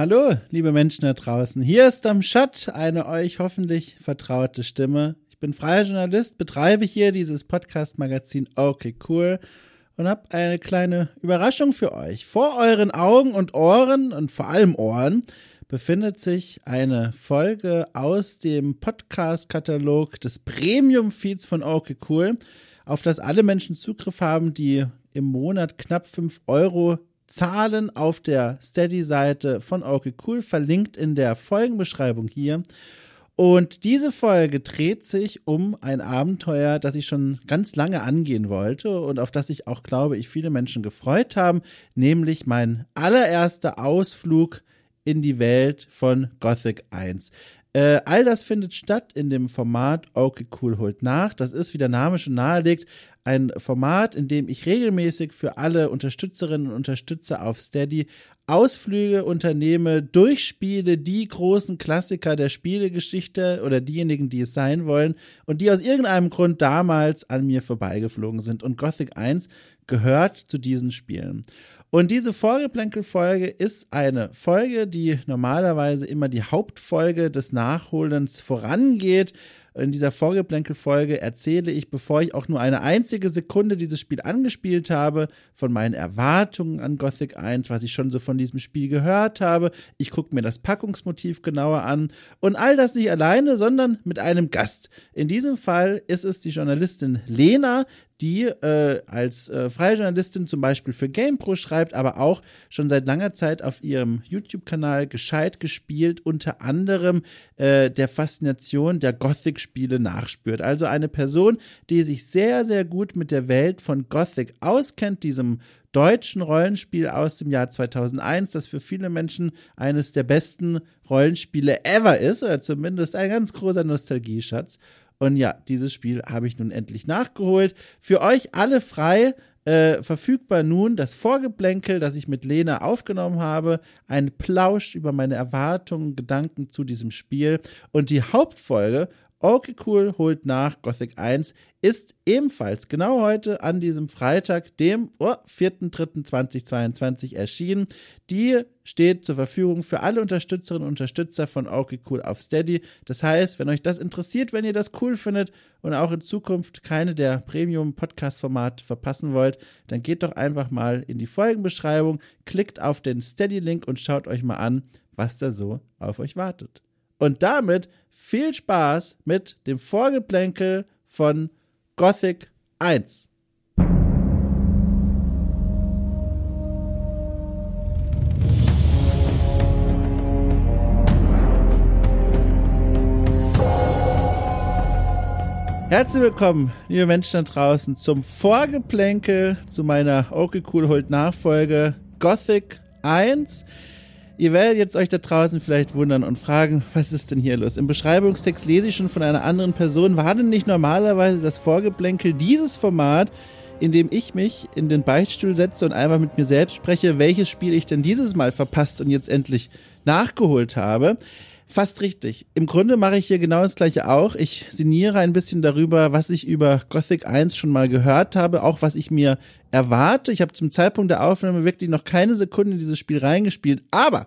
Hallo, liebe Menschen da draußen. Hier ist am Shot eine euch hoffentlich vertraute Stimme. Ich bin freier Journalist, betreibe hier dieses Podcast-Magazin Okay Cool und habe eine kleine Überraschung für euch. Vor euren Augen und Ohren und vor allem Ohren befindet sich eine Folge aus dem Podcast-Katalog des Premium-Feeds von Okay Cool, auf das alle Menschen Zugriff haben, die im Monat knapp 5 Euro zahlen auf der Steady-Seite von Okay Cool, verlinkt in der Folgenbeschreibung hier. Und diese Folge dreht sich um ein Abenteuer, das ich schon ganz lange angehen wollte und auf das sich auch, glaube ich, viele Menschen gefreut haben, nämlich mein allererster Ausflug in die Welt von Gothic 1. Äh, all das findet statt in dem Format Okay Cool holt nach. Das ist, wie der Name schon nahelegt, ein Format, in dem ich regelmäßig für alle Unterstützerinnen und Unterstützer auf Steady Ausflüge unternehme, durchspiele die großen Klassiker der Spielegeschichte oder diejenigen, die es sein wollen und die aus irgendeinem Grund damals an mir vorbeigeflogen sind. Und Gothic 1 gehört zu diesen Spielen. Und diese Vorgeplänkel-Folge ist eine Folge, die normalerweise immer die Hauptfolge des Nachholens vorangeht. In dieser Vorgeplänkel-Folge erzähle ich, bevor ich auch nur eine einzige Sekunde dieses Spiel angespielt habe, von meinen Erwartungen an Gothic 1, was ich schon so von diesem Spiel gehört habe. Ich gucke mir das Packungsmotiv genauer an und all das nicht alleine, sondern mit einem Gast. In diesem Fall ist es die Journalistin Lena, die äh, als äh, freie Journalistin zum Beispiel für GamePro schreibt, aber auch schon seit langer Zeit auf ihrem YouTube-Kanal gescheit gespielt, unter anderem äh, der Faszination der Gothic-Spiele nachspürt. Also eine Person, die sich sehr, sehr gut mit der Welt von Gothic auskennt, diesem deutschen Rollenspiel aus dem Jahr 2001, das für viele Menschen eines der besten Rollenspiele ever ist, oder zumindest ein ganz großer Nostalgieschatz. Und ja, dieses Spiel habe ich nun endlich nachgeholt. Für euch alle frei. Äh, verfügbar nun das Vorgeplänkel, das ich mit Lena aufgenommen habe, ein Plausch über meine Erwartungen, Gedanken zu diesem Spiel und die Hauptfolge, Okay Cool holt nach Gothic 1 ist ebenfalls genau heute an diesem Freitag, dem oh, 4.3.2022 erschienen. Die steht zur Verfügung für alle Unterstützerinnen und Unterstützer von Okay Cool auf Steady. Das heißt, wenn euch das interessiert, wenn ihr das cool findet und auch in Zukunft keine der Premium-Podcast-Formate verpassen wollt, dann geht doch einfach mal in die Folgenbeschreibung, klickt auf den Steady-Link und schaut euch mal an, was da so auf euch wartet. Und damit viel Spaß mit dem Vorgeplänkel von Gothic 1. Herzlich willkommen, liebe Menschen da draußen, zum Vorgeplänkel zu meiner Okay Cool Hold Nachfolge Gothic 1. Ihr werdet jetzt euch da draußen vielleicht wundern und fragen, was ist denn hier los? Im Beschreibungstext lese ich schon von einer anderen Person. War denn nicht normalerweise das Vorgeplänkel dieses Format, in dem ich mich in den Beichtstuhl setze und einfach mit mir selbst spreche, welches Spiel ich denn dieses Mal verpasst und jetzt endlich nachgeholt habe? Fast richtig. Im Grunde mache ich hier genau das gleiche auch. Ich sinniere ein bisschen darüber, was ich über Gothic 1 schon mal gehört habe, auch was ich mir erwarte. Ich habe zum Zeitpunkt der Aufnahme wirklich noch keine Sekunde in dieses Spiel reingespielt, aber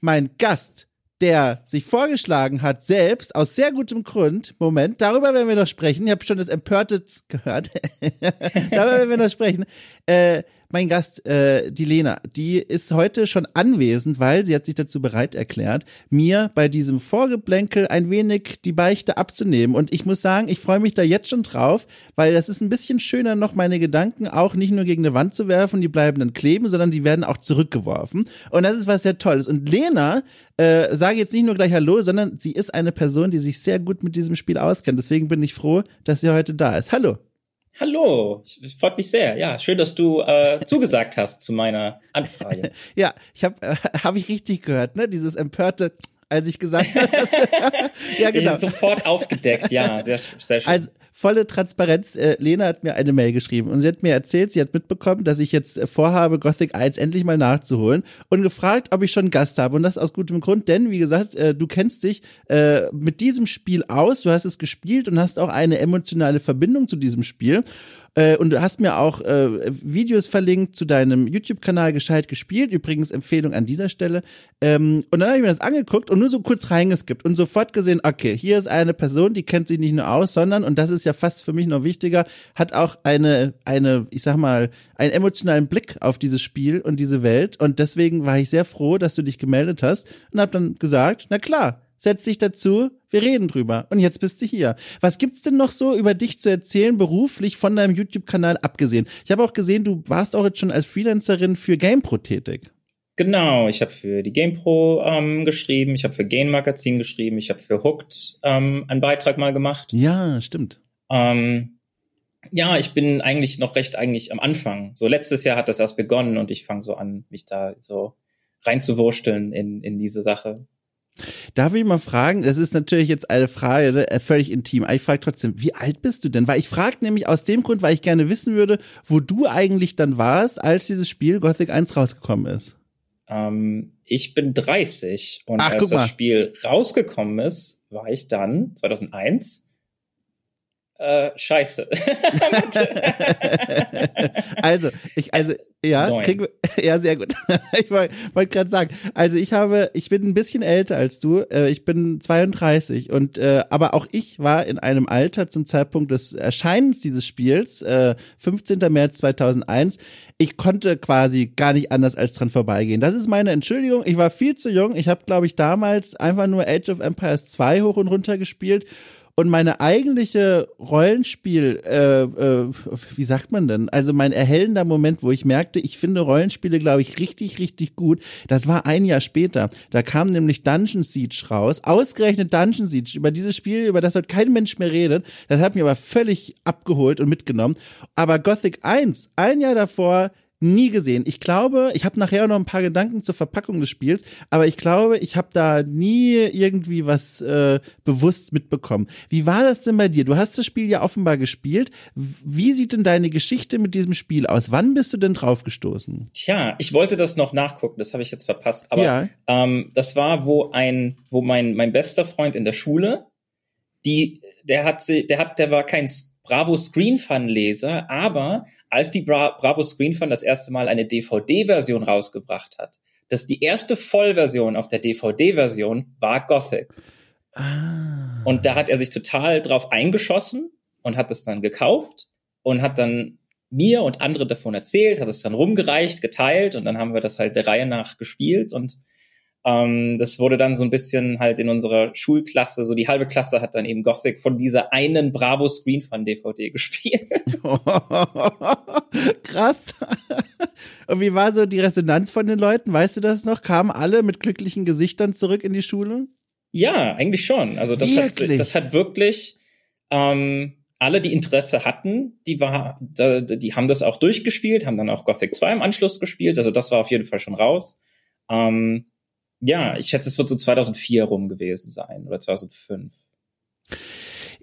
mein Gast, der sich vorgeschlagen hat, selbst aus sehr gutem Grund, Moment, darüber werden wir noch sprechen. Ich habe schon das empörte gehört. darüber werden wir noch sprechen. Äh, mein Gast, äh, die Lena, die ist heute schon anwesend, weil sie hat sich dazu bereit erklärt, mir bei diesem Vorgeblänkel ein wenig die Beichte abzunehmen. Und ich muss sagen, ich freue mich da jetzt schon drauf, weil das ist ein bisschen schöner, noch meine Gedanken auch nicht nur gegen eine Wand zu werfen, die bleiben dann kleben, sondern die werden auch zurückgeworfen. Und das ist was sehr Tolles. Und Lena, äh, sage jetzt nicht nur gleich Hallo, sondern sie ist eine Person, die sich sehr gut mit diesem Spiel auskennt. Deswegen bin ich froh, dass sie heute da ist. Hallo. Hallo, es freut mich sehr. Ja, schön, dass du äh, zugesagt hast zu meiner Anfrage. ja, ich habe äh, hab ich richtig gehört, ne? Dieses empörte, als ich gesagt habe. ja, genau. Sofort aufgedeckt, ja, sehr, sehr schön. Also, volle Transparenz. Äh, Lena hat mir eine Mail geschrieben und sie hat mir erzählt, sie hat mitbekommen, dass ich jetzt äh, vorhabe, Gothic 1 endlich mal nachzuholen und gefragt, ob ich schon Gast habe. Und das aus gutem Grund, denn wie gesagt, äh, du kennst dich äh, mit diesem Spiel aus, du hast es gespielt und hast auch eine emotionale Verbindung zu diesem Spiel. Äh, und du hast mir auch äh, Videos verlinkt zu deinem YouTube-Kanal gescheit gespielt. Übrigens Empfehlung an dieser Stelle. Ähm, und dann habe ich mir das angeguckt und nur so kurz reingeskippt und sofort gesehen, okay, hier ist eine Person, die kennt sich nicht nur aus, sondern, und das ist ja fast für mich noch wichtiger, hat auch eine, eine, ich sag mal, einen emotionalen Blick auf dieses Spiel und diese Welt. Und deswegen war ich sehr froh, dass du dich gemeldet hast und habe dann gesagt, na klar, setz dich dazu, wir reden drüber. Und jetzt bist du hier. Was gibt's denn noch so über dich zu erzählen, beruflich von deinem YouTube-Kanal abgesehen? Ich habe auch gesehen, du warst auch jetzt schon als Freelancerin für GamePro tätig. Genau, ich habe für die GamePro ähm, geschrieben, ich habe für Game Magazin geschrieben, ich habe für Hooked ähm, einen Beitrag mal gemacht. Ja, stimmt. Ähm, ja, ich bin eigentlich noch recht eigentlich am Anfang. So letztes Jahr hat das erst begonnen und ich fange so an, mich da so reinzuwursteln in, in diese Sache. Darf ich mal fragen, das ist natürlich jetzt eine Frage äh, völlig intim, aber ich frage trotzdem, wie alt bist du denn? Weil ich frage nämlich aus dem Grund, weil ich gerne wissen würde, wo du eigentlich dann warst, als dieses Spiel Gothic 1 rausgekommen ist. Ähm, ich bin 30 und Ach, als das Spiel rausgekommen ist, war ich dann 2001 äh, scheiße. also, ich, also, ja, krieg, ja, sehr gut. ich wollte wollt gerade sagen, also ich habe, ich bin ein bisschen älter als du, äh, ich bin 32 und, äh, aber auch ich war in einem Alter zum Zeitpunkt des Erscheinens dieses Spiels, äh, 15. März 2001. Ich konnte quasi gar nicht anders als dran vorbeigehen. Das ist meine Entschuldigung. Ich war viel zu jung. Ich habe, glaube ich, damals einfach nur Age of Empires 2 hoch und runter gespielt und meine eigentliche Rollenspiel, äh, äh, wie sagt man denn? Also mein erhellender Moment, wo ich merkte, ich finde Rollenspiele, glaube ich, richtig, richtig gut. Das war ein Jahr später. Da kam nämlich Dungeon Siege raus. Ausgerechnet Dungeon Siege. Über dieses Spiel, über das heute kein Mensch mehr redet. Das hat mir aber völlig abgeholt und mitgenommen. Aber Gothic 1, ein Jahr davor, nie gesehen. Ich glaube, ich habe nachher noch ein paar Gedanken zur Verpackung des Spiels, aber ich glaube, ich habe da nie irgendwie was äh, bewusst mitbekommen. Wie war das denn bei dir? Du hast das Spiel ja offenbar gespielt. Wie sieht denn deine Geschichte mit diesem Spiel aus? Wann bist du denn draufgestoßen? Tja, ich wollte das noch nachgucken, das habe ich jetzt verpasst. Aber ja. ähm, das war, wo ein, wo mein mein bester Freund in der Schule, die, der hat, der hat, der war kein Bravo Screen Fun Leser, aber als die Bra Bravo Screen Fun das erste Mal eine DVD-Version rausgebracht hat, dass die erste Vollversion auf der DVD-Version war Gothic. Ah. Und da hat er sich total drauf eingeschossen und hat es dann gekauft und hat dann mir und andere davon erzählt, hat es dann rumgereicht, geteilt und dann haben wir das halt der Reihe nach gespielt und ähm, das wurde dann so ein bisschen halt in unserer Schulklasse, so die halbe Klasse hat dann eben Gothic von dieser einen Bravo Screen Fun DVD gespielt. Krass. Und wie war so die Resonanz von den Leuten? Weißt du das noch? Kamen alle mit glücklichen Gesichtern zurück in die Schule? Ja, eigentlich schon. Also das wirklich? hat, das hat wirklich ähm, alle, die Interesse hatten, die war, die haben das auch durchgespielt, haben dann auch Gothic 2 im Anschluss gespielt. Also das war auf jeden Fall schon raus. Ähm, ja, ich schätze, es wird so 2004 rum gewesen sein oder 2005.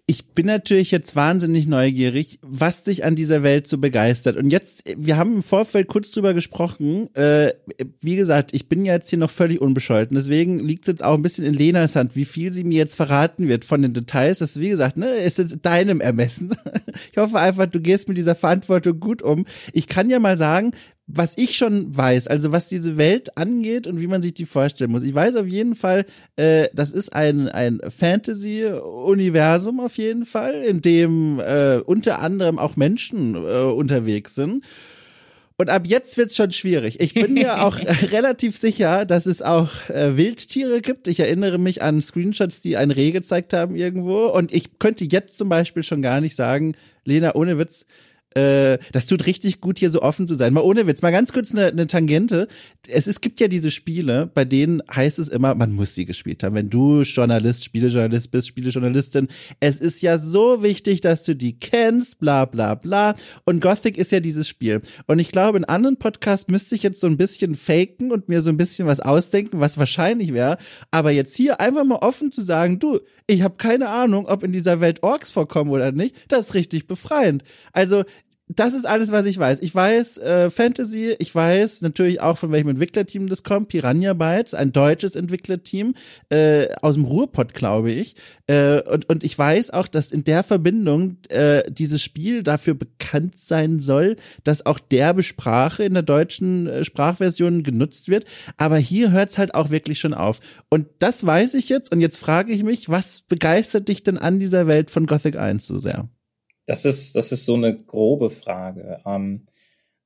Ich bin natürlich jetzt wahnsinnig neugierig, was dich an dieser Welt so begeistert. Und jetzt, wir haben im Vorfeld kurz drüber gesprochen. Äh, wie gesagt, ich bin ja jetzt hier noch völlig unbescholten. Deswegen liegt es jetzt auch ein bisschen in Lenas Hand, wie viel sie mir jetzt verraten wird von den Details. Das, wie gesagt, ne, ist jetzt deinem Ermessen. Ich hoffe einfach, du gehst mit dieser Verantwortung gut um. Ich kann ja mal sagen, was ich schon weiß, also was diese Welt angeht und wie man sich die vorstellen muss. Ich weiß auf jeden Fall, äh, das ist ein, ein Fantasy-Universum auf jeden Fall, in dem äh, unter anderem auch Menschen äh, unterwegs sind. Und ab jetzt wird's schon schwierig. Ich bin mir auch relativ sicher, dass es auch äh, Wildtiere gibt. Ich erinnere mich an Screenshots, die ein Reh gezeigt haben irgendwo. Und ich könnte jetzt zum Beispiel schon gar nicht sagen, Lena, ohne Witz, äh, das tut richtig gut, hier so offen zu sein. Mal ohne Witz, mal ganz kurz eine, eine Tangente. Es, es gibt ja diese Spiele, bei denen heißt es immer, man muss sie gespielt haben. Wenn du Journalist, Spielejournalist bist, Spielejournalistin, es ist ja so wichtig, dass du die kennst, bla bla bla. Und Gothic ist ja dieses Spiel. Und ich glaube, in anderen Podcasts müsste ich jetzt so ein bisschen faken und mir so ein bisschen was ausdenken, was wahrscheinlich wäre. Aber jetzt hier einfach mal offen zu sagen, du, ich habe keine Ahnung, ob in dieser Welt Orks vorkommen oder nicht, das ist richtig befreiend. Also das ist alles, was ich weiß. Ich weiß äh, Fantasy, ich weiß natürlich auch, von welchem Entwicklerteam das kommt. Piranha Bytes, ein deutsches Entwicklerteam äh, aus dem Ruhrpott, glaube ich. Äh, und, und ich weiß auch, dass in der Verbindung äh, dieses Spiel dafür bekannt sein soll, dass auch derbe Sprache in der deutschen äh, Sprachversion genutzt wird. Aber hier hört's halt auch wirklich schon auf. Und das weiß ich jetzt. Und jetzt frage ich mich, was begeistert dich denn an dieser Welt von Gothic 1 so sehr? Das ist, das ist so eine grobe Frage. Ähm,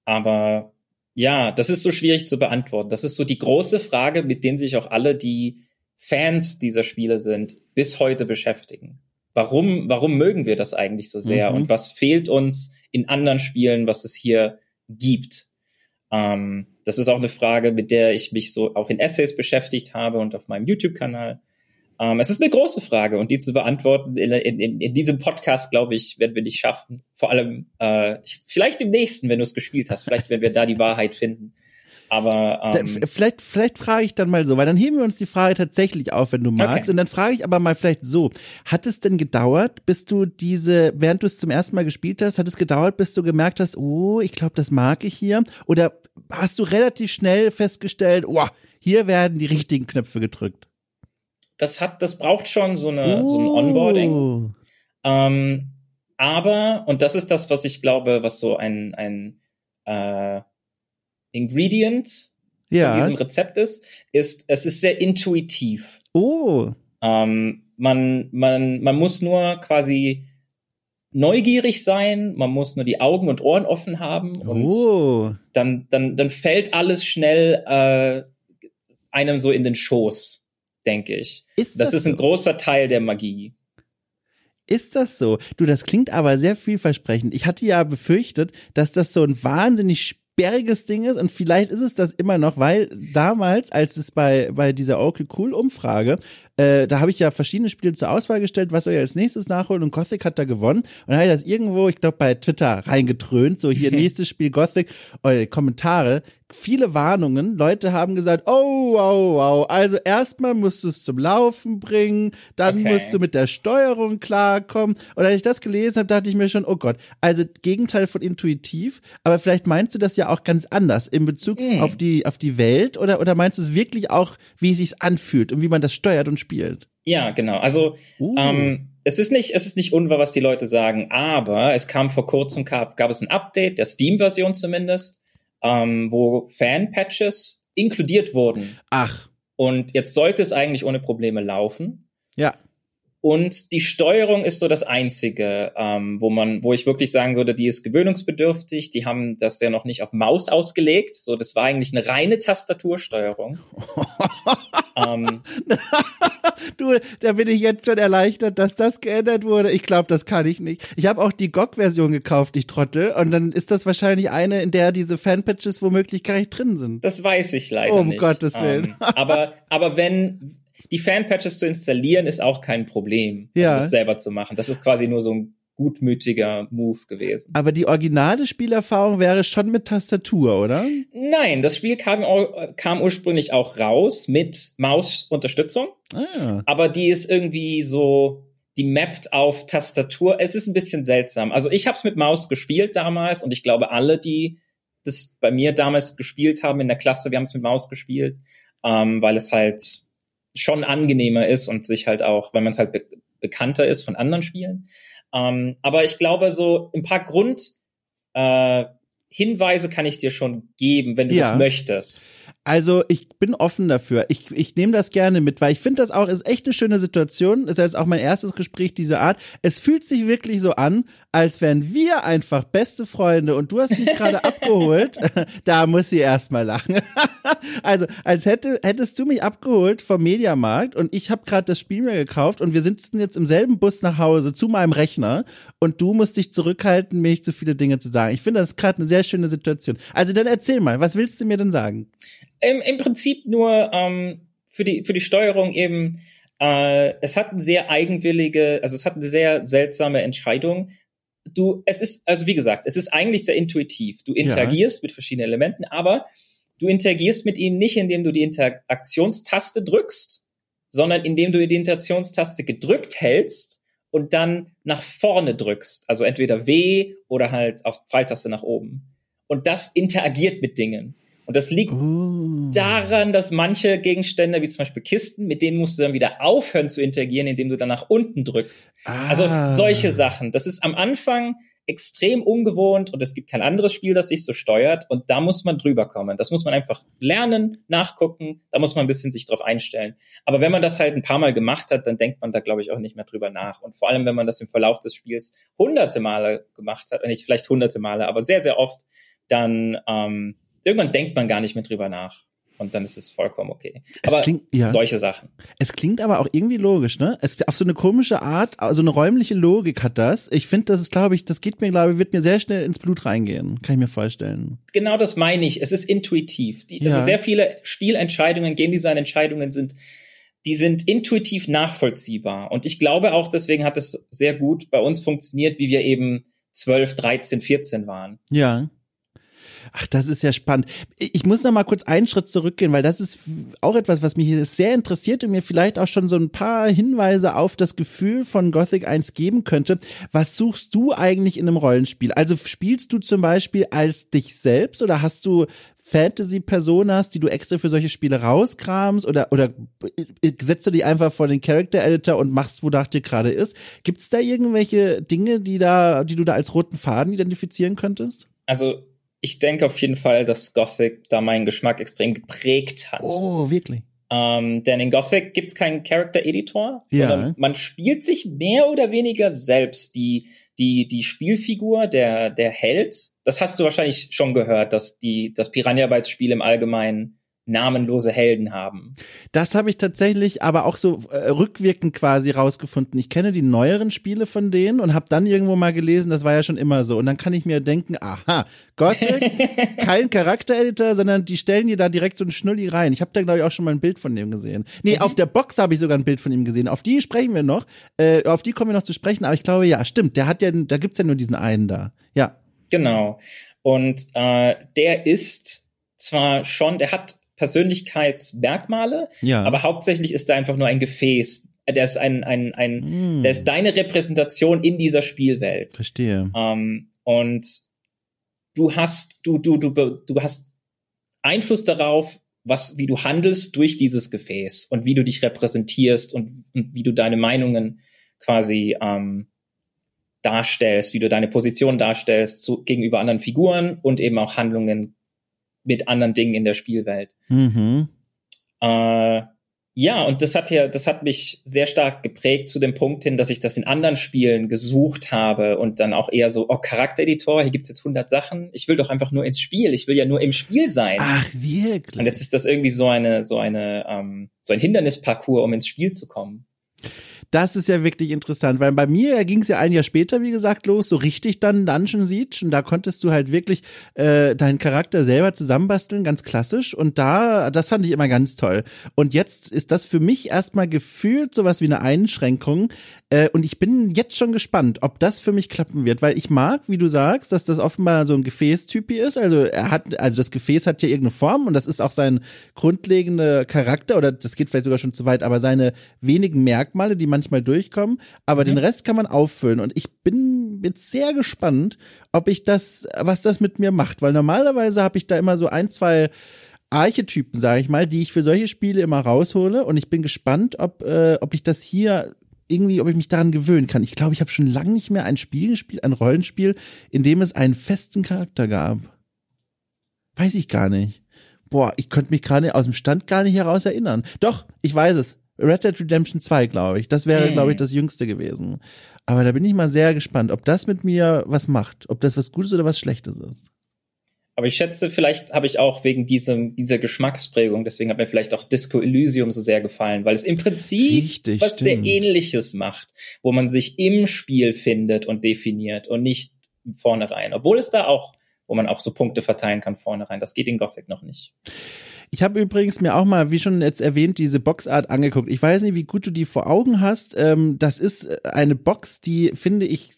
aber ja, das ist so schwierig zu beantworten. Das ist so die große Frage, mit denen sich auch alle, die Fans dieser Spiele sind, bis heute beschäftigen. Warum, warum mögen wir das eigentlich so sehr? Mhm. Und was fehlt uns in anderen Spielen, was es hier gibt? Ähm, das ist auch eine Frage, mit der ich mich so auch in Essays beschäftigt habe und auf meinem YouTube-Kanal. Ähm, es ist eine große Frage und die zu beantworten in, in, in diesem Podcast, glaube ich, werden wir nicht schaffen. Vor allem äh, vielleicht im nächsten, wenn du es gespielt hast. Vielleicht werden wir da die Wahrheit finden. Aber ähm, vielleicht, vielleicht frage ich dann mal so, weil dann heben wir uns die Frage tatsächlich auf, wenn du magst. Okay. Und dann frage ich aber mal vielleicht so: Hat es denn gedauert, bis du diese, während du es zum ersten Mal gespielt hast, hat es gedauert, bis du gemerkt hast, oh, ich glaube, das mag ich hier? Oder hast du relativ schnell festgestellt, oh, hier werden die richtigen Knöpfe gedrückt? Das hat, das braucht schon so eine, uh. so ein Onboarding. Uh. Ähm, aber, und das ist das, was ich glaube, was so ein, ein äh, Ingredient ja. von diesem Rezept ist, ist, es ist sehr intuitiv. Oh. Ähm, man, man, man muss nur quasi neugierig sein, man muss nur die Augen und Ohren offen haben und oh. dann, dann, dann fällt alles schnell äh, einem so in den Schoß denke ich. Ist das, das ist ein so? großer Teil der Magie. Ist das so? Du, das klingt aber sehr vielversprechend. Ich hatte ja befürchtet, dass das so ein wahnsinnig sperriges Ding ist und vielleicht ist es das immer noch, weil damals, als es bei, bei dieser Okay Cool Umfrage, äh, da habe ich ja verschiedene Spiele zur Auswahl gestellt, was soll ihr als nächstes nachholen und Gothic hat da gewonnen und dann habe ich das irgendwo, ich glaube bei Twitter reingetrönt, so hier nächstes Spiel Gothic, die Kommentare, viele Warnungen. Leute haben gesagt, oh, wow, wow. Also erstmal musst du es zum Laufen bringen, dann okay. musst du mit der Steuerung klarkommen. Und als ich das gelesen habe, dachte ich mir schon, oh Gott, also Gegenteil von intuitiv. Aber vielleicht meinst du das ja auch ganz anders in Bezug mm. auf die auf die Welt oder oder meinst du es wirklich auch, wie es sich anfühlt und wie man das steuert und spielt? Ja, genau. Also uh. ähm, es ist nicht, es ist nicht unwahr, was die Leute sagen, aber es kam vor kurzem, gab, gab es ein Update, der Steam-Version zumindest, ähm, wo Fan-Patches inkludiert wurden. Ach. Und jetzt sollte es eigentlich ohne Probleme laufen. Ja. Und die Steuerung ist so das Einzige, ähm, wo man, wo ich wirklich sagen würde, die ist gewöhnungsbedürftig. Die haben das ja noch nicht auf Maus ausgelegt. So, das war eigentlich eine reine Tastatursteuerung. ähm, du, da bin ich jetzt schon erleichtert, dass das geändert wurde. Ich glaube, das kann ich nicht. Ich habe auch die GOG-Version gekauft, ich Trottel. Und dann ist das wahrscheinlich eine, in der diese Fanpatches womöglich gar nicht drin sind. Das weiß ich leider um nicht. Um Gottes Willen. Ähm, aber, aber wenn, die Fanpatches zu installieren ist auch kein Problem, also ja. das selber zu machen. Das ist quasi nur so ein gutmütiger Move gewesen. Aber die originale Spielerfahrung wäre schon mit Tastatur, oder? Nein, das Spiel kam, kam ursprünglich auch raus mit Mausunterstützung. Ah. Aber die ist irgendwie so, die mappt auf Tastatur. Es ist ein bisschen seltsam. Also ich habe es mit Maus gespielt damals und ich glaube alle, die das bei mir damals gespielt haben in der Klasse, wir haben es mit Maus gespielt, ähm, weil es halt schon angenehmer ist und sich halt auch, weil man es halt be bekannter ist von anderen Spielen. Ähm, aber ich glaube, so ein paar Grund äh, Hinweise kann ich dir schon geben, wenn du ja. das möchtest. Also ich bin offen dafür. Ich, ich nehme das gerne mit, weil ich finde das auch, ist echt eine schöne Situation. Ist jetzt auch mein erstes Gespräch dieser Art. Es fühlt sich wirklich so an, als wären wir einfach beste Freunde und du hast mich gerade abgeholt. da muss sie erstmal lachen. also, als hätte, hättest du mich abgeholt vom Mediamarkt und ich habe gerade das Spiel mir gekauft und wir sitzen jetzt im selben Bus nach Hause zu meinem Rechner und du musst dich zurückhalten, mir nicht zu viele Dinge zu sagen. Ich finde das gerade eine sehr schöne Situation. Also dann erzähl mal, was willst du mir denn sagen? Im, im Prinzip nur ähm, für die für die Steuerung eben. Äh, es hat eine sehr eigenwillige, also es hat eine sehr seltsame Entscheidung. Du, es ist also wie gesagt, es ist eigentlich sehr intuitiv. Du interagierst ja. mit verschiedenen Elementen, aber du interagierst mit ihnen nicht, indem du die Interaktionstaste drückst, sondern indem du die Interaktionstaste gedrückt hältst und dann nach vorne drückst. Also entweder W oder halt auf Pfeiltaste nach oben. Und das interagiert mit Dingen. Und das liegt uh. daran, dass manche Gegenstände, wie zum Beispiel Kisten, mit denen musst du dann wieder aufhören zu interagieren, indem du dann nach unten drückst. Also ah. Also solche Sachen. Das ist am Anfang extrem ungewohnt und es gibt kein anderes Spiel, das sich so steuert und da muss man drüber kommen. Das muss man einfach lernen, nachgucken, da muss man ein bisschen sich drauf einstellen. Aber wenn man das halt ein paar Mal gemacht hat, dann denkt man da, glaube ich, auch nicht mehr drüber nach. Und vor allem, wenn man das im Verlauf des Spiels hunderte Male gemacht hat, nicht vielleicht hunderte Male, aber sehr, sehr oft, dann ähm, irgendwann denkt man gar nicht mehr drüber nach und dann ist es vollkommen okay. aber klingt, ja. solche Sachen. Es klingt aber auch irgendwie logisch, ne? Es auf so eine komische Art, also eine räumliche Logik hat das. Ich finde, das ist, glaube ich, das geht mir, glaube ich, wird mir sehr schnell ins Blut reingehen. Kann ich mir vorstellen. Genau das meine ich. Es ist intuitiv. Die, also ja. Also sehr viele Spielentscheidungen, Game Design Entscheidungen sind die sind intuitiv nachvollziehbar. Und ich glaube auch, deswegen hat es sehr gut bei uns funktioniert, wie wir eben 12, 13, 14 waren. Ja. Ach, das ist ja spannend. Ich muss noch mal kurz einen Schritt zurückgehen, weil das ist auch etwas, was mich sehr interessiert und mir vielleicht auch schon so ein paar Hinweise auf das Gefühl von Gothic 1 geben könnte. Was suchst du eigentlich in einem Rollenspiel? Also spielst du zum Beispiel als dich selbst oder hast du Fantasy-Personas, die du extra für solche Spiele rauskramst oder, oder setzt du die einfach vor den Character-Editor und machst, wonach dir gerade ist? Gibt es da irgendwelche Dinge, die da, die du da als roten Faden identifizieren könntest? Also ich denke auf jeden Fall, dass Gothic da meinen Geschmack extrem geprägt hat. Oh, wirklich? Ähm, denn in Gothic gibt's keinen Character Editor, ja. sondern man spielt sich mehr oder weniger selbst die die die Spielfigur der der Held. Das hast du wahrscheinlich schon gehört, dass die das Piranha Bytes Spiel im Allgemeinen namenlose Helden haben. Das habe ich tatsächlich aber auch so äh, rückwirkend quasi rausgefunden. Ich kenne die neueren Spiele von denen und habe dann irgendwo mal gelesen, das war ja schon immer so. Und dann kann ich mir denken, aha, Gothic, kein Charaktereditor, sondern die stellen dir da direkt so einen Schnulli rein. Ich habe da glaube ich auch schon mal ein Bild von dem gesehen. Nee, mhm. auf der Box habe ich sogar ein Bild von ihm gesehen. Auf die sprechen wir noch. Äh, auf die kommen wir noch zu sprechen. Aber ich glaube, ja, stimmt. Der hat ja, da gibt's ja nur diesen einen da. Ja. Genau. Und äh, der ist zwar schon, der hat Persönlichkeitsmerkmale, ja. aber hauptsächlich ist er einfach nur ein Gefäß. Der ist ein, ein, ein, mm. der ist deine Repräsentation in dieser Spielwelt. Verstehe. Ähm, und du hast, du, du, du, du hast Einfluss darauf, was, wie du handelst durch dieses Gefäß und wie du dich repräsentierst und, und wie du deine Meinungen quasi ähm, darstellst, wie du deine Position darstellst zu, gegenüber anderen Figuren und eben auch Handlungen mit anderen Dingen in der Spielwelt. Mhm. Äh, ja, und das hat ja, das hat mich sehr stark geprägt zu dem Punkt hin, dass ich das in anderen Spielen gesucht habe und dann auch eher so, oh, Charaktereditor, hier gibt's jetzt 100 Sachen. Ich will doch einfach nur ins Spiel. Ich will ja nur im Spiel sein. Ach, wirklich? Und jetzt ist das irgendwie so eine, so eine, ähm, so ein Hindernisparcours, um ins Spiel zu kommen. Das ist ja wirklich interessant, weil bei mir ging es ja ein Jahr später, wie gesagt, los, so richtig dann Dungeon Siege. Und da konntest du halt wirklich äh, deinen Charakter selber zusammenbasteln, ganz klassisch. Und da, das fand ich immer ganz toll. Und jetzt ist das für mich erstmal gefühlt sowas wie eine Einschränkung. Äh, und ich bin jetzt schon gespannt, ob das für mich klappen wird, weil ich mag, wie du sagst, dass das offenbar so ein Gefäßtypi ist, also er hat, also das Gefäß hat ja irgendeine Form und das ist auch sein grundlegender Charakter. Oder das geht vielleicht sogar schon zu weit, aber seine wenigen Merkmale, die man manchmal durchkommen, aber mhm. den Rest kann man auffüllen. Und ich bin jetzt sehr gespannt, ob ich das, was das mit mir macht, weil normalerweise habe ich da immer so ein, zwei Archetypen, sage ich mal, die ich für solche Spiele immer raushole. Und ich bin gespannt, ob, äh, ob ich das hier irgendwie, ob ich mich daran gewöhnen kann. Ich glaube, ich habe schon lange nicht mehr ein Spiel gespielt, ein Rollenspiel, in dem es einen festen Charakter gab. Weiß ich gar nicht. Boah, ich könnte mich gerade aus dem Stand gar nicht heraus erinnern. Doch, ich weiß es. Red Dead Redemption 2, glaube ich. Das wäre, glaube ich, das jüngste gewesen. Aber da bin ich mal sehr gespannt, ob das mit mir was macht, ob das was Gutes oder was Schlechtes ist. Aber ich schätze, vielleicht habe ich auch wegen diesem, dieser Geschmacksprägung, deswegen hat mir vielleicht auch Disco Elysium so sehr gefallen, weil es im Prinzip Richtig, was stimmt. sehr ähnliches macht, wo man sich im Spiel findet und definiert und nicht vornherein. Obwohl es da auch, wo man auch so Punkte verteilen kann vornherein. Das geht in Gothic noch nicht. Ich habe übrigens mir auch mal, wie schon jetzt erwähnt, diese Boxart angeguckt. Ich weiß nicht, wie gut du die vor Augen hast. Ähm, das ist eine Box, die finde ich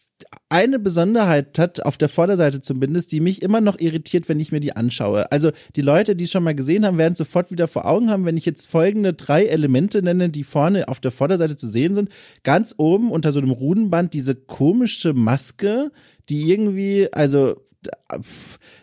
eine Besonderheit hat, auf der Vorderseite zumindest, die mich immer noch irritiert, wenn ich mir die anschaue. Also die Leute, die es schon mal gesehen haben, werden sofort wieder vor Augen haben, wenn ich jetzt folgende drei Elemente nenne, die vorne auf der Vorderseite zu sehen sind. Ganz oben unter so einem Rudenband diese komische Maske, die irgendwie, also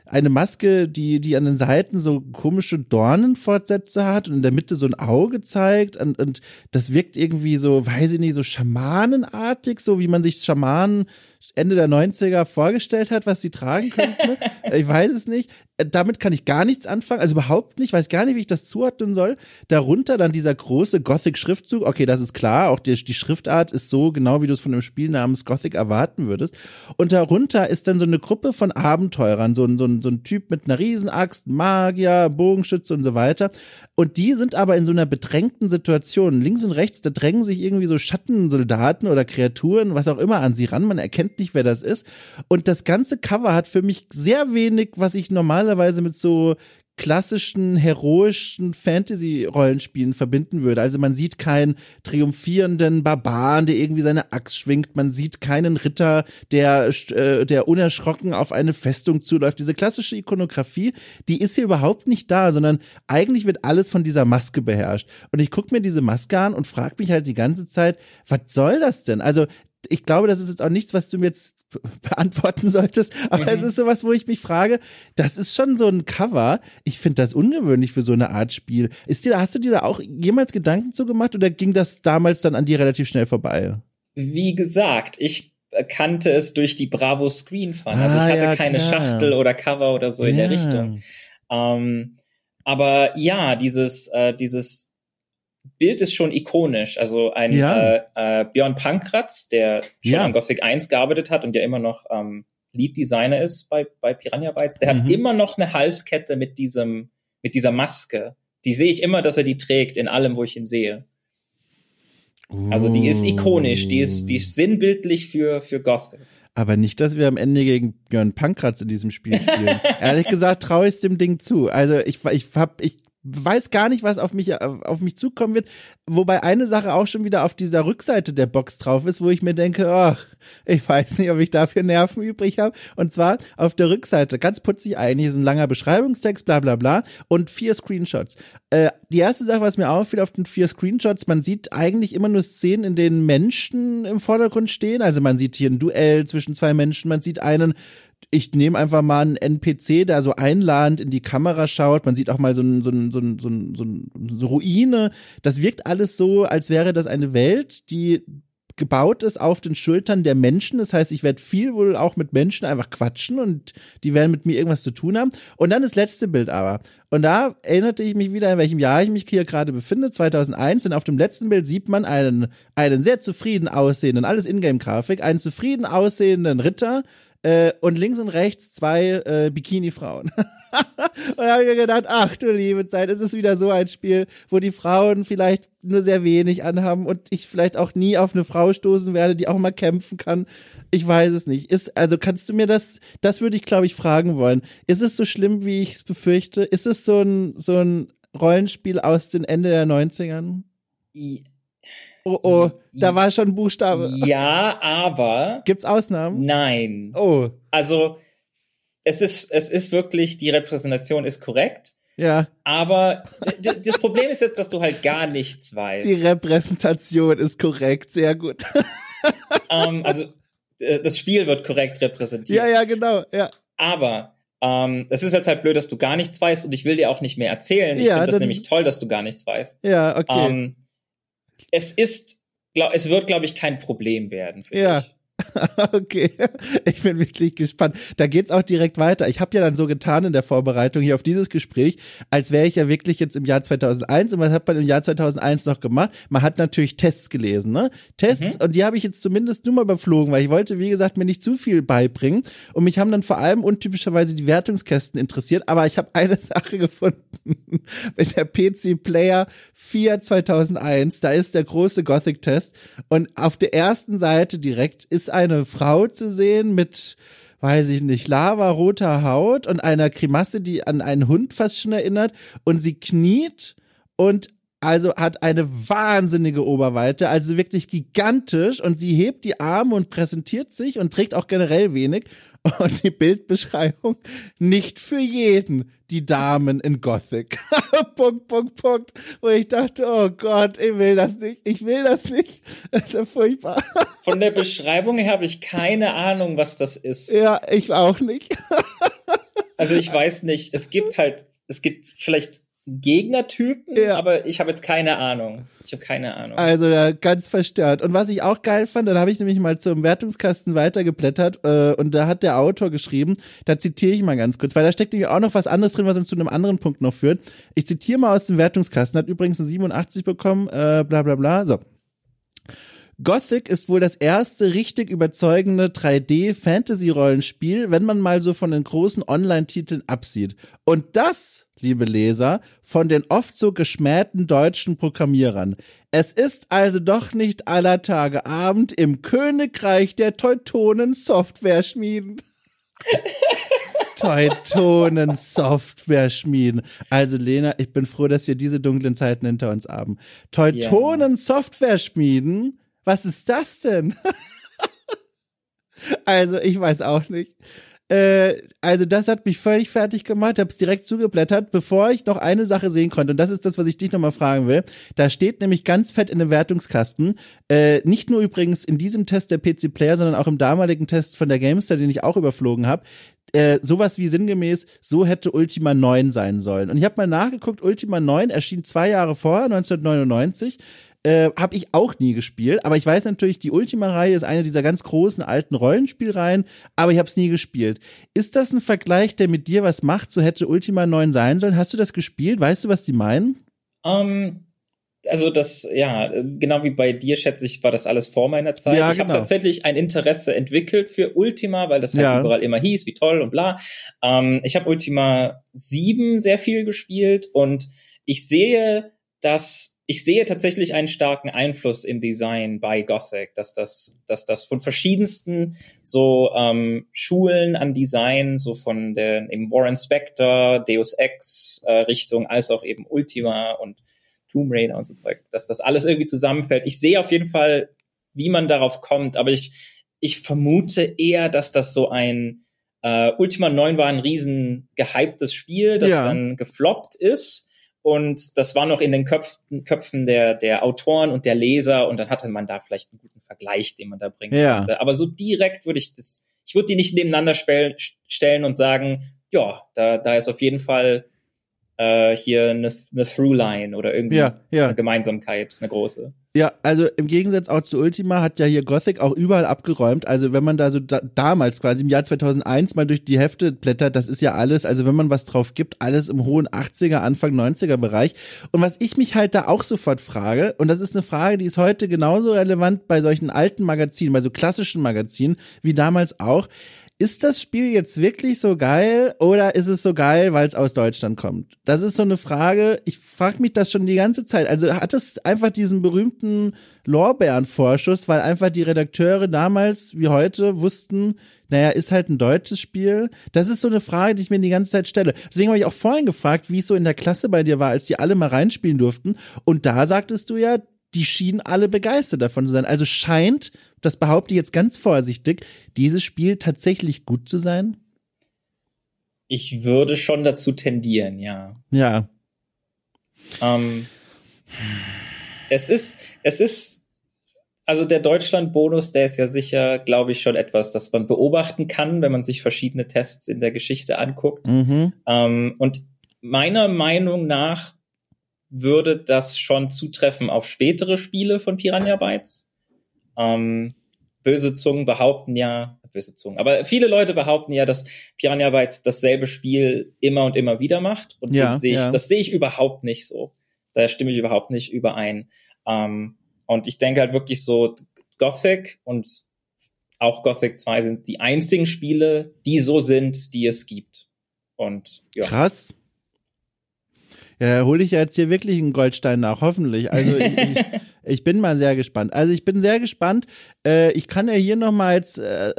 eine Maske, die, die an den Seiten so komische Dornenfortsätze hat und in der Mitte so ein Auge zeigt und, und das wirkt irgendwie so, weiß ich nicht, so schamanenartig, so wie man sich Schamanen Ende der 90er vorgestellt hat, was sie tragen könnten. ich weiß es nicht. Damit kann ich gar nichts anfangen, also überhaupt nicht, weiß gar nicht, wie ich das zuordnen soll. Darunter dann dieser große Gothic-Schriftzug. Okay, das ist klar, auch die, die Schriftart ist so genau, wie du es von einem Spiel namens Gothic erwarten würdest. Und darunter ist dann so eine Gruppe von Abenteurern, so ein, so ein, so ein Typ mit einer Riesenaxt, Magier, Bogenschütze und so weiter. Und die sind aber in so einer bedrängten Situation. Links und rechts, da drängen sich irgendwie so Schattensoldaten oder Kreaturen, was auch immer, an sie ran. Man erkennt nicht, wer das ist. Und das ganze Cover hat für mich sehr wenig, was ich normalerweise mit so klassischen, heroischen Fantasy-Rollenspielen verbinden würde. Also man sieht keinen triumphierenden Barbaren, der irgendwie seine Axt schwingt. Man sieht keinen Ritter, der, äh, der unerschrocken auf eine Festung zuläuft. Diese klassische Ikonografie, die ist hier überhaupt nicht da, sondern eigentlich wird alles von dieser Maske beherrscht. Und ich gucke mir diese Maske an und frage mich halt die ganze Zeit, was soll das denn? Also ich glaube, das ist jetzt auch nichts, was du mir jetzt beantworten solltest, aber mhm. es ist sowas, wo ich mich frage, das ist schon so ein Cover. Ich finde das ungewöhnlich für so eine Art Spiel. Ist dir, hast du dir da auch jemals Gedanken zu gemacht oder ging das damals dann an dir relativ schnell vorbei? Wie gesagt, ich kannte es durch die Bravo Screen Fun. Also ich ah, hatte ja, keine klar. Schachtel oder Cover oder so in der Richtung. Ähm, aber ja, dieses, äh, dieses Bild ist schon ikonisch. Also ein ja. äh, äh, Björn Pankratz, der schon ja. an Gothic 1 gearbeitet hat und ja immer noch ähm, Lead Designer ist bei, bei Piranha Bytes, der mhm. hat immer noch eine Halskette mit diesem, mit dieser Maske. Die sehe ich immer, dass er die trägt in allem, wo ich ihn sehe. Also die ist ikonisch, die ist, die ist sinnbildlich für, für Gothic. Aber nicht, dass wir am Ende gegen Björn Pankratz in diesem Spiel spielen. Ehrlich gesagt traue ich dem Ding zu. Also ich, ich hab, ich weiß gar nicht, was auf mich, auf mich zukommen wird. Wobei eine Sache auch schon wieder auf dieser Rückseite der Box drauf ist, wo ich mir denke, oh, ich weiß nicht, ob ich dafür Nerven übrig habe. Und zwar auf der Rückseite, ganz putzig eigentlich, ist ein langer Beschreibungstext, bla bla bla, und vier Screenshots. Äh, die erste Sache, was mir auffiel auf den vier Screenshots, man sieht eigentlich immer nur Szenen, in denen Menschen im Vordergrund stehen. Also man sieht hier ein Duell zwischen zwei Menschen, man sieht einen ich nehme einfach mal einen NPC, der so einladend in die Kamera schaut. Man sieht auch mal so, ein, so, ein, so, ein, so, ein, so eine Ruine. Das wirkt alles so, als wäre das eine Welt, die gebaut ist auf den Schultern der Menschen. Das heißt, ich werde viel wohl auch mit Menschen einfach quatschen und die werden mit mir irgendwas zu tun haben. Und dann das letzte Bild aber. Und da erinnerte ich mich wieder, in welchem Jahr ich mich hier gerade befinde, 2001. Und auf dem letzten Bild sieht man einen, einen sehr zufrieden aussehenden, alles Ingame-Grafik, einen zufrieden aussehenden Ritter äh, und links und rechts zwei äh, Bikini-Frauen. und da habe ich mir gedacht, ach du liebe Zeit, es ist wieder so ein Spiel, wo die Frauen vielleicht nur sehr wenig anhaben und ich vielleicht auch nie auf eine Frau stoßen werde, die auch mal kämpfen kann. Ich weiß es nicht. Ist, also kannst du mir das, das würde ich glaube ich fragen wollen. Ist es so schlimm, wie ich es befürchte? Ist es so ein, so ein Rollenspiel aus den Ende der 90ern? Oh, oh, da war schon ein Buchstabe. Ja, aber. Gibt's Ausnahmen? Nein. Oh. Also, es ist, es ist wirklich, die Repräsentation ist korrekt. Ja. Aber das Problem ist jetzt, dass du halt gar nichts weißt. Die Repräsentation ist korrekt, sehr gut. um, ähm, also, das Spiel wird korrekt repräsentiert. Ja, ja, genau, ja. Aber ähm, es ist jetzt halt blöd, dass du gar nichts weißt und ich will dir auch nicht mehr erzählen. Ich ja, finde das nämlich toll, dass du gar nichts weißt. Ja, okay. Ähm, es ist, glaub, es wird, glaube ich, kein Problem werden für ja. dich. Okay, ich bin wirklich gespannt. Da geht's auch direkt weiter. Ich habe ja dann so getan in der Vorbereitung hier auf dieses Gespräch, als wäre ich ja wirklich jetzt im Jahr 2001 und was hat man im Jahr 2001 noch gemacht? Man hat natürlich Tests gelesen, ne? Tests mhm. und die habe ich jetzt zumindest nur mal überflogen, weil ich wollte, wie gesagt, mir nicht zu viel beibringen und mich haben dann vor allem untypischerweise die Wertungskästen interessiert, aber ich habe eine Sache gefunden mit der PC Player 4 2001, da ist der große Gothic Test und auf der ersten Seite direkt ist ist eine Frau zu sehen mit, weiß ich nicht, lavaroter Haut und einer Grimasse, die an einen Hund fast schon erinnert. Und sie kniet und also hat eine wahnsinnige Oberweite, also wirklich gigantisch und sie hebt die Arme und präsentiert sich und trägt auch generell wenig. Und die Bildbeschreibung nicht für jeden, die Damen in Gothic. Punkt, Punkt, Punkt. Wo ich dachte, oh Gott, ich will das nicht, ich will das nicht. Das ist ja furchtbar. Von der Beschreibung her habe ich keine Ahnung, was das ist. Ja, ich auch nicht. Also ich weiß nicht, es gibt halt, es gibt vielleicht Gegnertypen, ja. aber ich habe jetzt keine Ahnung. Ich habe keine Ahnung. Also ja, ganz verstört. Und was ich auch geil fand, dann habe ich nämlich mal zum Wertungskasten weitergeblättert äh, und da hat der Autor geschrieben, da zitiere ich mal ganz kurz, weil da steckt nämlich auch noch was anderes drin, was uns zu einem anderen Punkt noch führt. Ich zitiere mal aus dem Wertungskasten, hat übrigens ein 87 bekommen, äh, bla bla bla. So. Gothic ist wohl das erste richtig überzeugende 3D-Fantasy-Rollenspiel, wenn man mal so von den großen Online-Titeln absieht. Und das liebe Leser, von den oft so geschmähten deutschen Programmierern. Es ist also doch nicht aller Tage Abend im Königreich der Teutonen Software schmieden. Teutonen Software schmieden. Also Lena, ich bin froh, dass wir diese dunklen Zeiten hinter uns haben. Teutonen ja. Software schmieden? Was ist das denn? also ich weiß auch nicht. Äh, also das hat mich völlig fertig gemacht, hab's direkt zugeblättert, bevor ich noch eine Sache sehen konnte. Und das ist das, was ich dich nochmal fragen will. Da steht nämlich ganz fett in dem Wertungskasten, äh, nicht nur übrigens in diesem Test der PC Player, sondern auch im damaligen Test von der Gamestar, den ich auch überflogen habe, äh, sowas wie sinngemäß, so hätte Ultima 9 sein sollen. Und ich habe mal nachgeguckt, Ultima 9 erschien zwei Jahre vorher, 1999. Äh, habe ich auch nie gespielt, aber ich weiß natürlich, die Ultima-Reihe ist eine dieser ganz großen alten Rollenspielreihen, aber ich habe es nie gespielt. Ist das ein Vergleich, der mit dir was macht? So hätte Ultima 9 sein sollen. Hast du das gespielt? Weißt du, was die meinen? Um, ähm, also das, ja, genau wie bei dir, schätze ich, war das alles vor meiner Zeit. Ja, ich genau. habe tatsächlich ein Interesse entwickelt für Ultima, weil das halt ja. überall immer hieß, wie toll und bla. Ähm, ich habe Ultima 7 sehr viel gespielt und ich sehe, dass ich sehe tatsächlich einen starken Einfluss im Design bei Gothic, dass das, dass das von verschiedensten so ähm, Schulen an Design, so von der eben Warren Spector, Deus Ex äh, Richtung, als auch eben Ultima und Tomb Raider und so Zeug, dass das alles irgendwie zusammenfällt. Ich sehe auf jeden Fall, wie man darauf kommt, aber ich, ich vermute eher, dass das so ein äh, Ultima 9 war ein riesen gehyptes Spiel, das ja. dann gefloppt ist und das war noch in den Köpfen, Köpfen der, der Autoren und der Leser und dann hatte man da vielleicht einen guten Vergleich, den man da bringen ja. konnte. Aber so direkt würde ich das, ich würde die nicht nebeneinander stellen und sagen, ja, da, da ist auf jeden Fall äh, hier eine, eine Throughline oder irgendwie ja, ja. eine Gemeinsamkeit, eine große. Ja, also im Gegensatz auch zu Ultima hat ja hier Gothic auch überall abgeräumt. Also wenn man da so da, damals quasi im Jahr 2001 mal durch die Hefte blättert, das ist ja alles, also wenn man was drauf gibt, alles im hohen 80er, Anfang 90er Bereich. Und was ich mich halt da auch sofort frage, und das ist eine Frage, die ist heute genauso relevant bei solchen alten Magazinen, bei so klassischen Magazinen wie damals auch, ist das Spiel jetzt wirklich so geil oder ist es so geil, weil es aus Deutschland kommt? Das ist so eine Frage. Ich frage mich das schon die ganze Zeit. Also hat es einfach diesen berühmten Lorbeerenvorschuss, weil einfach die Redakteure damals wie heute wussten, naja, ist halt ein deutsches Spiel. Das ist so eine Frage, die ich mir die ganze Zeit stelle. Deswegen habe ich auch vorhin gefragt, wie es so in der Klasse bei dir war, als die alle mal reinspielen durften. Und da sagtest du ja, die schienen alle begeistert davon zu sein. Also scheint, das behaupte ich jetzt ganz vorsichtig, dieses Spiel tatsächlich gut zu sein? Ich würde schon dazu tendieren, ja. Ja. Ähm, es ist, es ist, also der Deutschland-Bonus, der ist ja sicher, glaube ich, schon etwas, das man beobachten kann, wenn man sich verschiedene Tests in der Geschichte anguckt. Mhm. Ähm, und meiner Meinung nach würde das schon zutreffen auf spätere Spiele von Piranha Bytes. Ähm, böse Zungen behaupten ja, böse Zungen, aber viele Leute behaupten ja, dass Piranha Bytes dasselbe Spiel immer und immer wieder macht. Und ja, sehe ich, ja. das sehe ich überhaupt nicht so. Da stimme ich überhaupt nicht überein. Ähm, und ich denke halt wirklich so, Gothic und auch Gothic 2 sind die einzigen Spiele, die so sind, die es gibt. Und ja. Krass. Ja, hole ich jetzt hier wirklich einen Goldstein nach, hoffentlich. Also ich, Ich bin mal sehr gespannt. Also ich bin sehr gespannt. Äh, ich kann ja hier nochmal jetzt äh,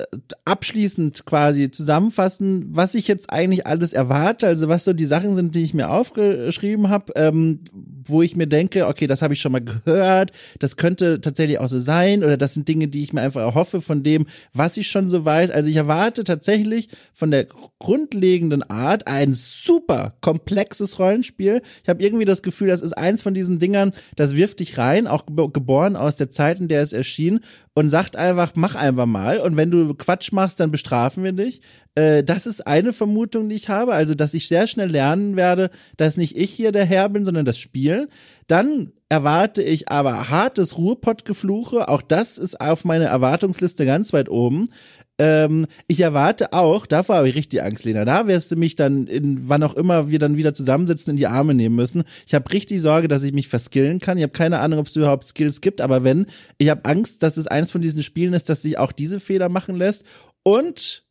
abschließend quasi zusammenfassen, was ich jetzt eigentlich alles erwarte. Also was so die Sachen sind, die ich mir aufgeschrieben habe, ähm, wo ich mir denke, okay, das habe ich schon mal gehört, das könnte tatsächlich auch so sein oder das sind Dinge, die ich mir einfach erhoffe von dem, was ich schon so weiß. Also ich erwarte tatsächlich von der grundlegenden Art ein super komplexes Rollenspiel. Ich habe irgendwie das Gefühl, das ist eins von diesen Dingern, das wirft dich rein, auch geboren aus der Zeit, in der es erschien und sagt einfach, mach einfach mal. Und wenn du Quatsch machst, dann bestrafen wir dich. Äh, das ist eine Vermutung, die ich habe. Also, dass ich sehr schnell lernen werde, dass nicht ich hier der Herr bin, sondern das Spiel. Dann erwarte ich aber hartes Ruhrpottgefluche. Auch das ist auf meiner Erwartungsliste ganz weit oben. Ähm, ich erwarte auch, davor habe ich richtig Angst, Lena. Da wirst du mich dann in wann auch immer wir dann wieder zusammensitzen in die Arme nehmen müssen. Ich habe richtig Sorge, dass ich mich verskillen kann. Ich habe keine Ahnung, ob es überhaupt Skills gibt, aber wenn, ich habe Angst, dass es eins von diesen Spielen ist, dass sich auch diese Fehler machen lässt. Und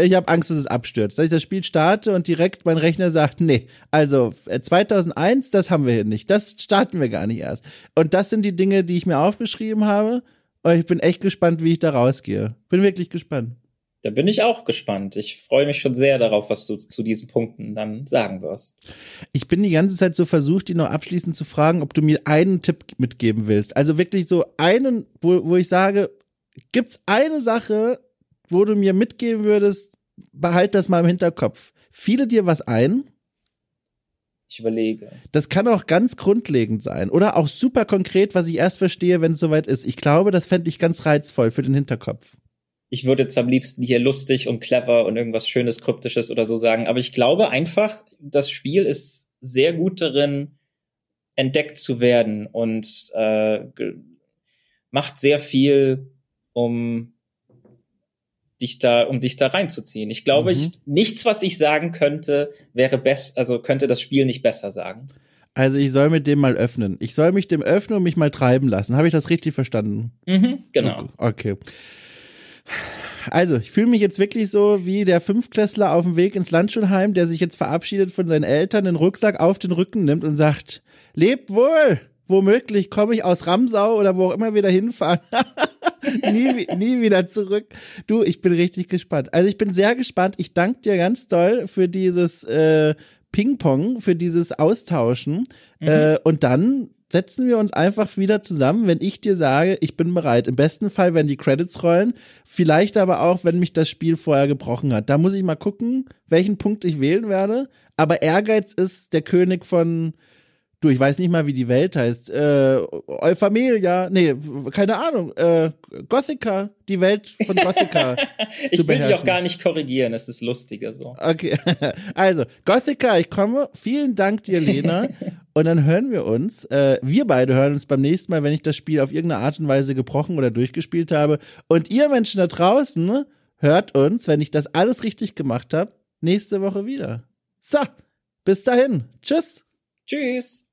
ich habe Angst, dass es abstürzt. Dass ich das Spiel starte und direkt mein Rechner sagt, nee, also 2001, äh, das haben wir hier nicht. Das starten wir gar nicht erst. Und das sind die Dinge, die ich mir aufgeschrieben habe. Und ich bin echt gespannt, wie ich da rausgehe. Bin wirklich gespannt. Da bin ich auch gespannt. Ich freue mich schon sehr darauf, was du zu diesen Punkten dann sagen wirst. Ich bin die ganze Zeit so versucht, die noch abschließend zu fragen, ob du mir einen Tipp mitgeben willst. Also wirklich so einen, wo, wo ich sage, gibt's eine Sache, wo du mir mitgeben würdest, behalt das mal im Hinterkopf. Fiele dir was ein? Ich überlege. Das kann auch ganz grundlegend sein oder auch super konkret, was ich erst verstehe, wenn es soweit ist. Ich glaube, das fände ich ganz reizvoll für den Hinterkopf. Ich würde jetzt am liebsten hier lustig und clever und irgendwas Schönes, Kryptisches oder so sagen. Aber ich glaube einfach, das Spiel ist sehr gut darin, entdeckt zu werden und äh, macht sehr viel, um dich da, um dich da reinzuziehen. Ich glaube, mhm. ich, nichts, was ich sagen könnte, wäre best, also könnte das Spiel nicht besser sagen. Also ich soll mit dem mal öffnen. Ich soll mich dem öffnen und mich mal treiben lassen. Habe ich das richtig verstanden? Mhm, genau. Okay. Also, ich fühle mich jetzt wirklich so wie der Fünfklässler auf dem Weg ins Landschulheim, der sich jetzt verabschiedet von seinen Eltern, den Rucksack auf den Rücken nimmt und sagt, lebt wohl! Womöglich komme ich aus Ramsau oder wo auch immer wir da hinfahren. nie, nie wieder zurück. Du, ich bin richtig gespannt. Also ich bin sehr gespannt. Ich danke dir ganz doll für dieses äh, Ping-Pong, für dieses Austauschen. Mhm. Äh, und dann setzen wir uns einfach wieder zusammen, wenn ich dir sage, ich bin bereit. Im besten Fall, wenn die Credits rollen. Vielleicht aber auch, wenn mich das Spiel vorher gebrochen hat. Da muss ich mal gucken, welchen Punkt ich wählen werde. Aber Ehrgeiz ist der König von Du, ich weiß nicht mal, wie die Welt heißt. Äh, Euphamelia, nee, keine Ahnung. Äh, Gothica, die Welt von Gothica. ich will dich auch gar nicht korrigieren, es ist lustiger so. Okay, also Gothica, ich komme. Vielen Dank dir, Lena. und dann hören wir uns. Äh, wir beide hören uns beim nächsten Mal, wenn ich das Spiel auf irgendeine Art und Weise gebrochen oder durchgespielt habe. Und ihr Menschen da draußen hört uns, wenn ich das alles richtig gemacht habe, nächste Woche wieder. So, bis dahin. Tschüss. Tschüss.